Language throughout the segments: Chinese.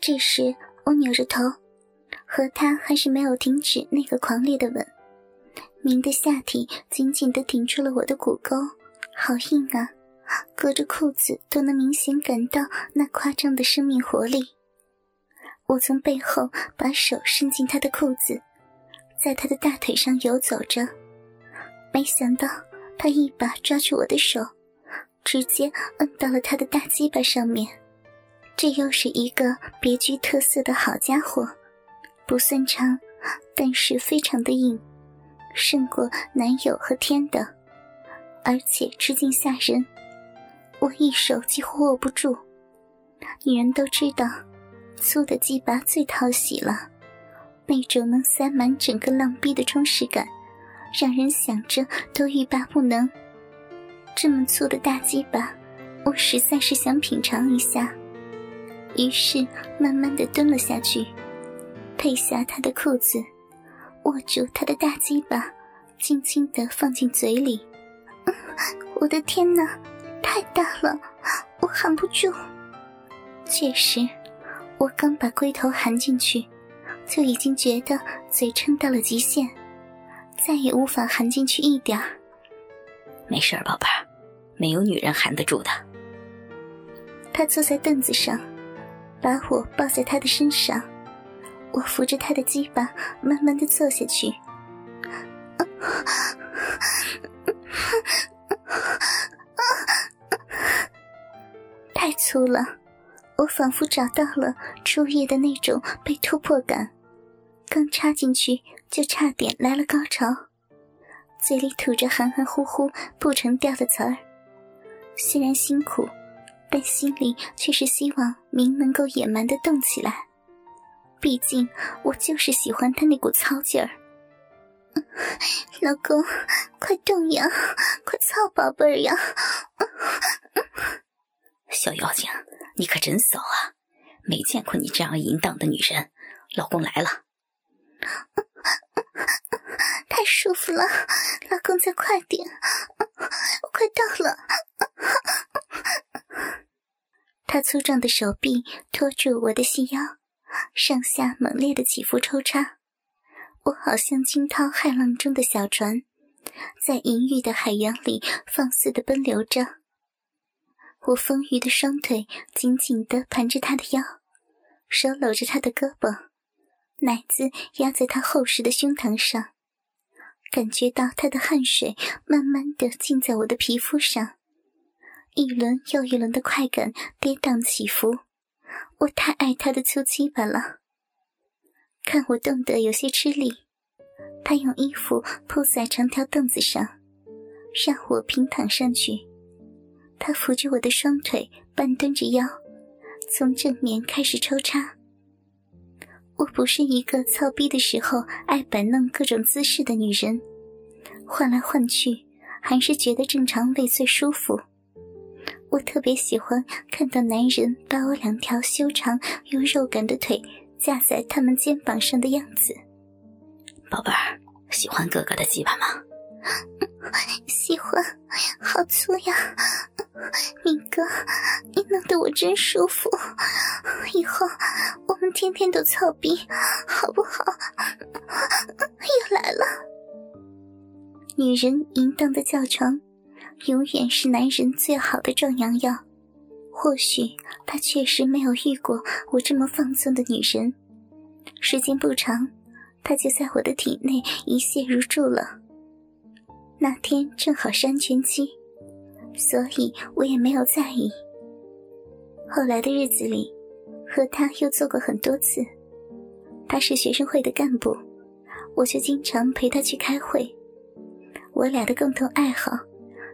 这时，我扭着头，和他还是没有停止那个狂烈的吻。明的下体紧紧地顶住了我的骨沟，好硬啊！隔着裤子都能明显感到那夸张的生命活力。我从背后把手伸进他的裤子，在他的大腿上游走着，没想到他一把抓住我的手，直接摁到了他的大鸡巴上面。这又是一个别具特色的好家伙，不算长，但是非常的硬，胜过男友和天的，而且直径吓人。我一手几乎握不住，女人都知道，粗的鸡巴最讨喜了，那种能塞满整个浪逼的充实感，让人想着都欲罢不能。这么粗的大鸡巴，我实在是想品尝一下，于是慢慢的蹲了下去，褪下他的裤子，握住他的大鸡巴，轻轻的放进嘴里。我的天哪！太大了，我含不住。确实，我刚把龟头含进去，就已经觉得嘴撑到了极限，再也无法含进去一点儿。没事宝贝儿，没有女人含得住的。他坐在凳子上，把我抱在他的身上，我扶着他的鸡巴，慢慢的坐下去。太粗了，我仿佛找到了初夜的那种被突破感，刚插进去就差点来了高潮，嘴里吐着含含糊糊不成调的词儿。虽然辛苦，但心里却是希望明能够野蛮的动起来，毕竟我就是喜欢他那股糙劲儿。老公，快动呀，快操宝贝儿呀！小妖精，你可真骚啊！没见过你这样淫荡的女人。老公来了，太舒服了，老公再快点，我快到了。他粗壮的手臂托住我的细腰，上下猛烈的起伏抽插，我好像惊涛骇浪中的小船，在淫欲的海洋里放肆的奔流着。我丰腴的双腿紧紧地盘着他的腰，手搂着他的胳膊，奶子压在他厚实的胸膛上，感觉到他的汗水慢慢地浸在我的皮肤上，一轮又一轮的快感跌宕起伏。我太爱他的粗鸡巴了。看我动得有些吃力，他用衣服铺在长条凳子上，让我平躺上去。他扶着我的双腿，半蹲着腰，从正面开始抽插。我不是一个操逼的时候爱摆弄各种姿势的女人，换来换去，还是觉得正常位最舒服。我特别喜欢看到男人把我两条修长又肉感的腿架在他们肩膀上的样子。宝贝儿，喜欢哥哥的鸡巴吗？喜欢，好粗呀！明哥，你弄得我真舒服。以后我们天天都操逼，好不好？又来了。女人淫荡的叫床，永远是男人最好的壮阳药。或许他确实没有遇过我这么放纵的女人。时间不长，他就在我的体内一泻如注了。那天正好是安全期，所以我也没有在意。后来的日子里，和他又做过很多次。他是学生会的干部，我就经常陪他去开会。我俩的共同爱好，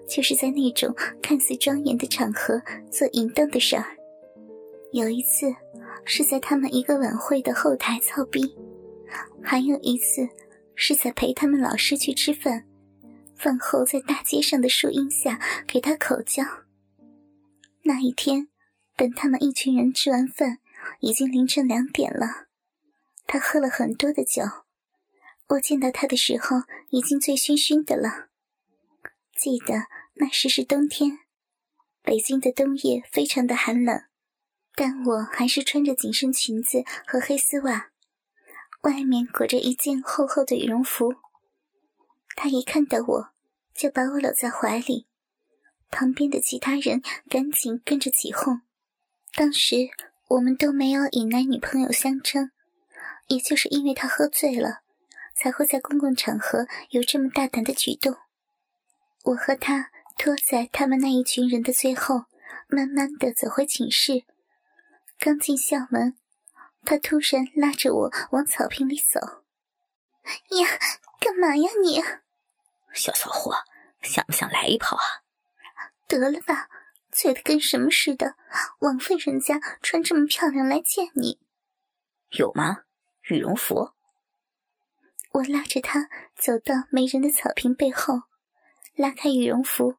就是在那种看似庄严的场合做淫荡的事儿。有一次是在他们一个晚会的后台操逼，还有一次是在陪他们老师去吃饭。饭后在大街上的树荫下给他口交。那一天，等他们一群人吃完饭，已经凌晨两点了。他喝了很多的酒，我见到他的时候已经醉醺醺的了。记得那时是冬天，北京的冬夜非常的寒冷，但我还是穿着紧身裙子和黑丝袜，外面裹着一件厚厚的羽绒服。他一看到我，就把我搂在怀里，旁边的其他人赶紧跟着起哄。当时我们都没有以男女朋友相称，也就是因为他喝醉了，才会在公共场合有这么大胆的举动。我和他拖在他们那一群人的最后，慢慢的走回寝室。刚进校门，他突然拉着我往草坪里走。呀，干嘛呀你？小骚货，想不想来一炮啊？得了吧，醉的跟什么似的，枉费人家穿这么漂亮来见你。有吗？羽绒服？我拉着他走到没人的草坪背后。拉开羽绒服，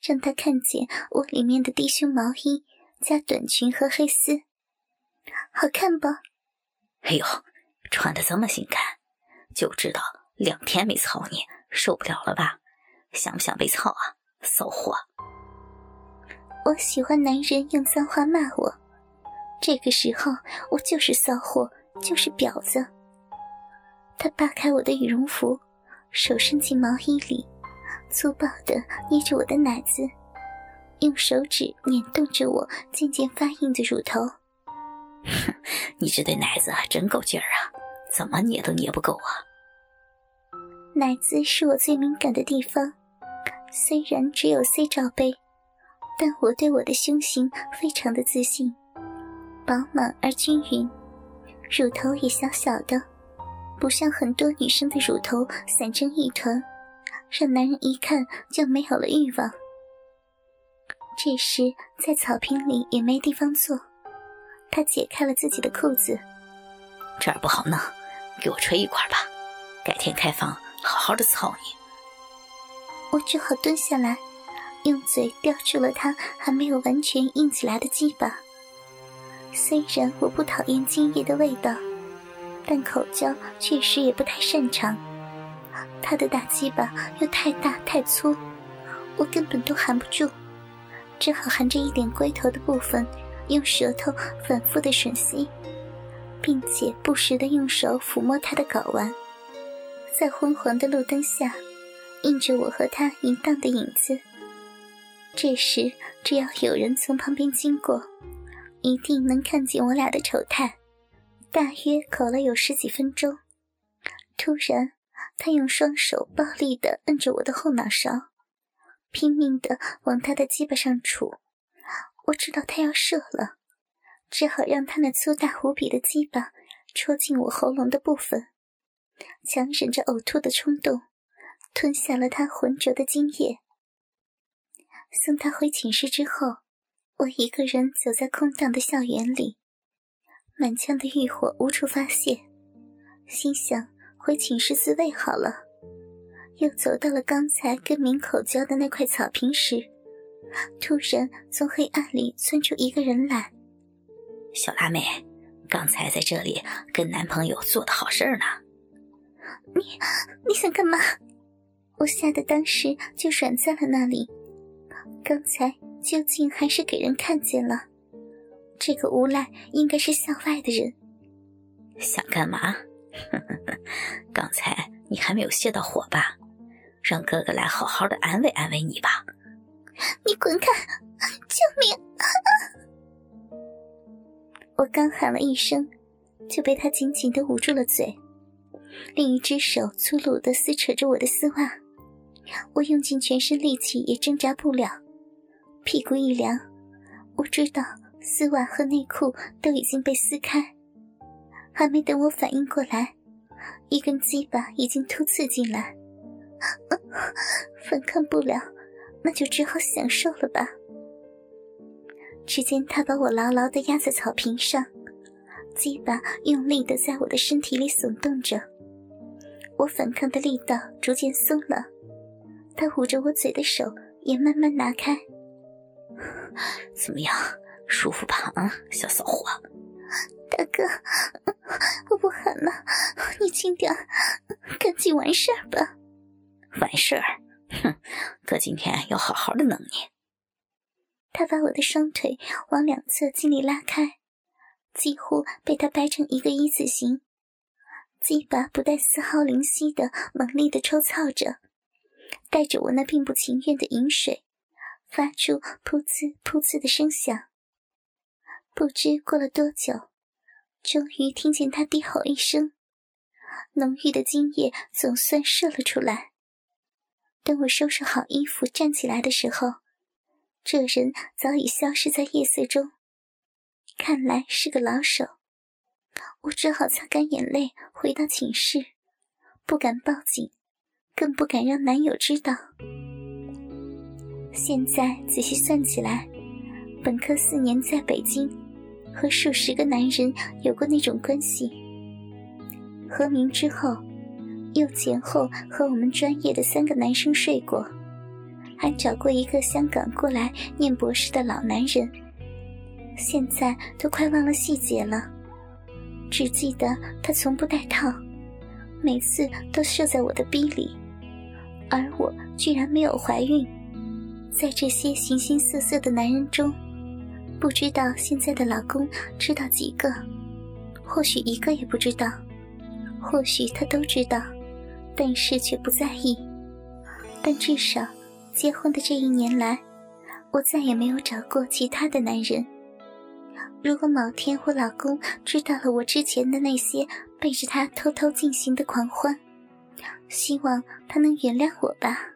让他看见我里面的低胸毛衣加短裙和黑丝，好看不？哎呦，穿的这么性感，就知道两天没操你受不了了吧？想不想被操啊，骚货？我喜欢男人用脏话骂我，这个时候我就是骚货，就是婊子。他扒开我的羽绒服，手伸进毛衣里。粗暴的捏着我的奶子，用手指捻动着我渐渐发硬的乳头。哼，你这对奶子真够劲儿啊，怎么捏都捏不够啊！奶子是我最敏感的地方，虽然只有 C 罩杯，但我对我的胸型非常的自信，饱满而均匀，乳头也小小的，不像很多女生的乳头散成一团。让男人一看就没有了欲望。这时，在草坪里也没地方坐，他解开了自己的裤子。这儿不好弄，给我吹一块吧，改天开房好好的操你。我只好蹲下来，用嘴叼住了他还没有完全硬起来的鸡巴。虽然我不讨厌精液的味道，但口交确实也不太擅长。他的大鸡巴又太大太粗，我根本都含不住，只好含着一点龟头的部分，用舌头反复的吮吸，并且不时的用手抚摸他的睾丸。在昏黄的路灯下，映着我和他淫荡的影子。这时，只要有人从旁边经过，一定能看见我俩的丑态。大约搞了有十几分钟，突然。他用双手暴力地摁着我的后脑勺，拼命地往他的鸡巴上杵。我知道他要射了，只好让他那粗大无比的鸡巴戳进我喉咙的部分，强忍着呕吐的冲动，吞下了他浑浊的精液。送他回寝室之后，我一个人走在空荡的校园里，满腔的欲火无处发泄，心想。回寝室自慰好了，又走到了刚才跟明口交的那块草坪时，突然从黑暗里窜出一个人来。小辣妹，刚才在这里跟男朋友做的好事呢。你你想干嘛？我吓得当时就软在了那里。刚才究竟还是给人看见了，这个无赖应该是校外的人。想干嘛？刚才你还没有泄到火吧？让哥哥来好好的安慰安慰你吧。你滚开！救命！我刚喊了一声，就被他紧紧的捂住了嘴，另一只手粗鲁的撕扯着我的丝袜。我用尽全身力气也挣扎不了，屁股一凉，我知道丝袜和内裤都已经被撕开。还没等我反应过来，一根鸡巴已经突刺进来，反抗不了，那就只好享受了吧。只见他把我牢牢地压在草坪上，鸡巴用力地在我的身体里耸动着，我反抗的力道逐渐松了，他捂着我嘴的手也慢慢拿开。怎么样，舒服吧？啊，小骚货。大哥，我不喊了，你轻点赶紧完事儿吧。完事儿？哼，哥今天要好好的弄你。他把我的双腿往两侧尽力拉开，几乎被他掰成一个一字形。鸡巴不带丝毫灵犀的猛力的抽操着，带着我那并不情愿的饮水，发出噗呲噗呲的声响。不知过了多久，终于听见他低吼一声，浓郁的精液总算射了出来。等我收拾好衣服站起来的时候，这人早已消失在夜色中。看来是个老手，我只好擦干眼泪回到寝室，不敢报警，更不敢让男友知道。现在仔细算起来，本科四年在北京。和数十个男人有过那种关系。和明之后，又前后和我们专业的三个男生睡过，还找过一个香港过来念博士的老男人。现在都快忘了细节了，只记得他从不戴套，每次都射在我的逼里，而我居然没有怀孕。在这些形形色色的男人中。不知道现在的老公知道几个，或许一个也不知道，或许他都知道，但是却不在意。但至少，结婚的这一年来，我再也没有找过其他的男人。如果某天我老公知道了我之前的那些背着他偷偷进行的狂欢，希望他能原谅我吧。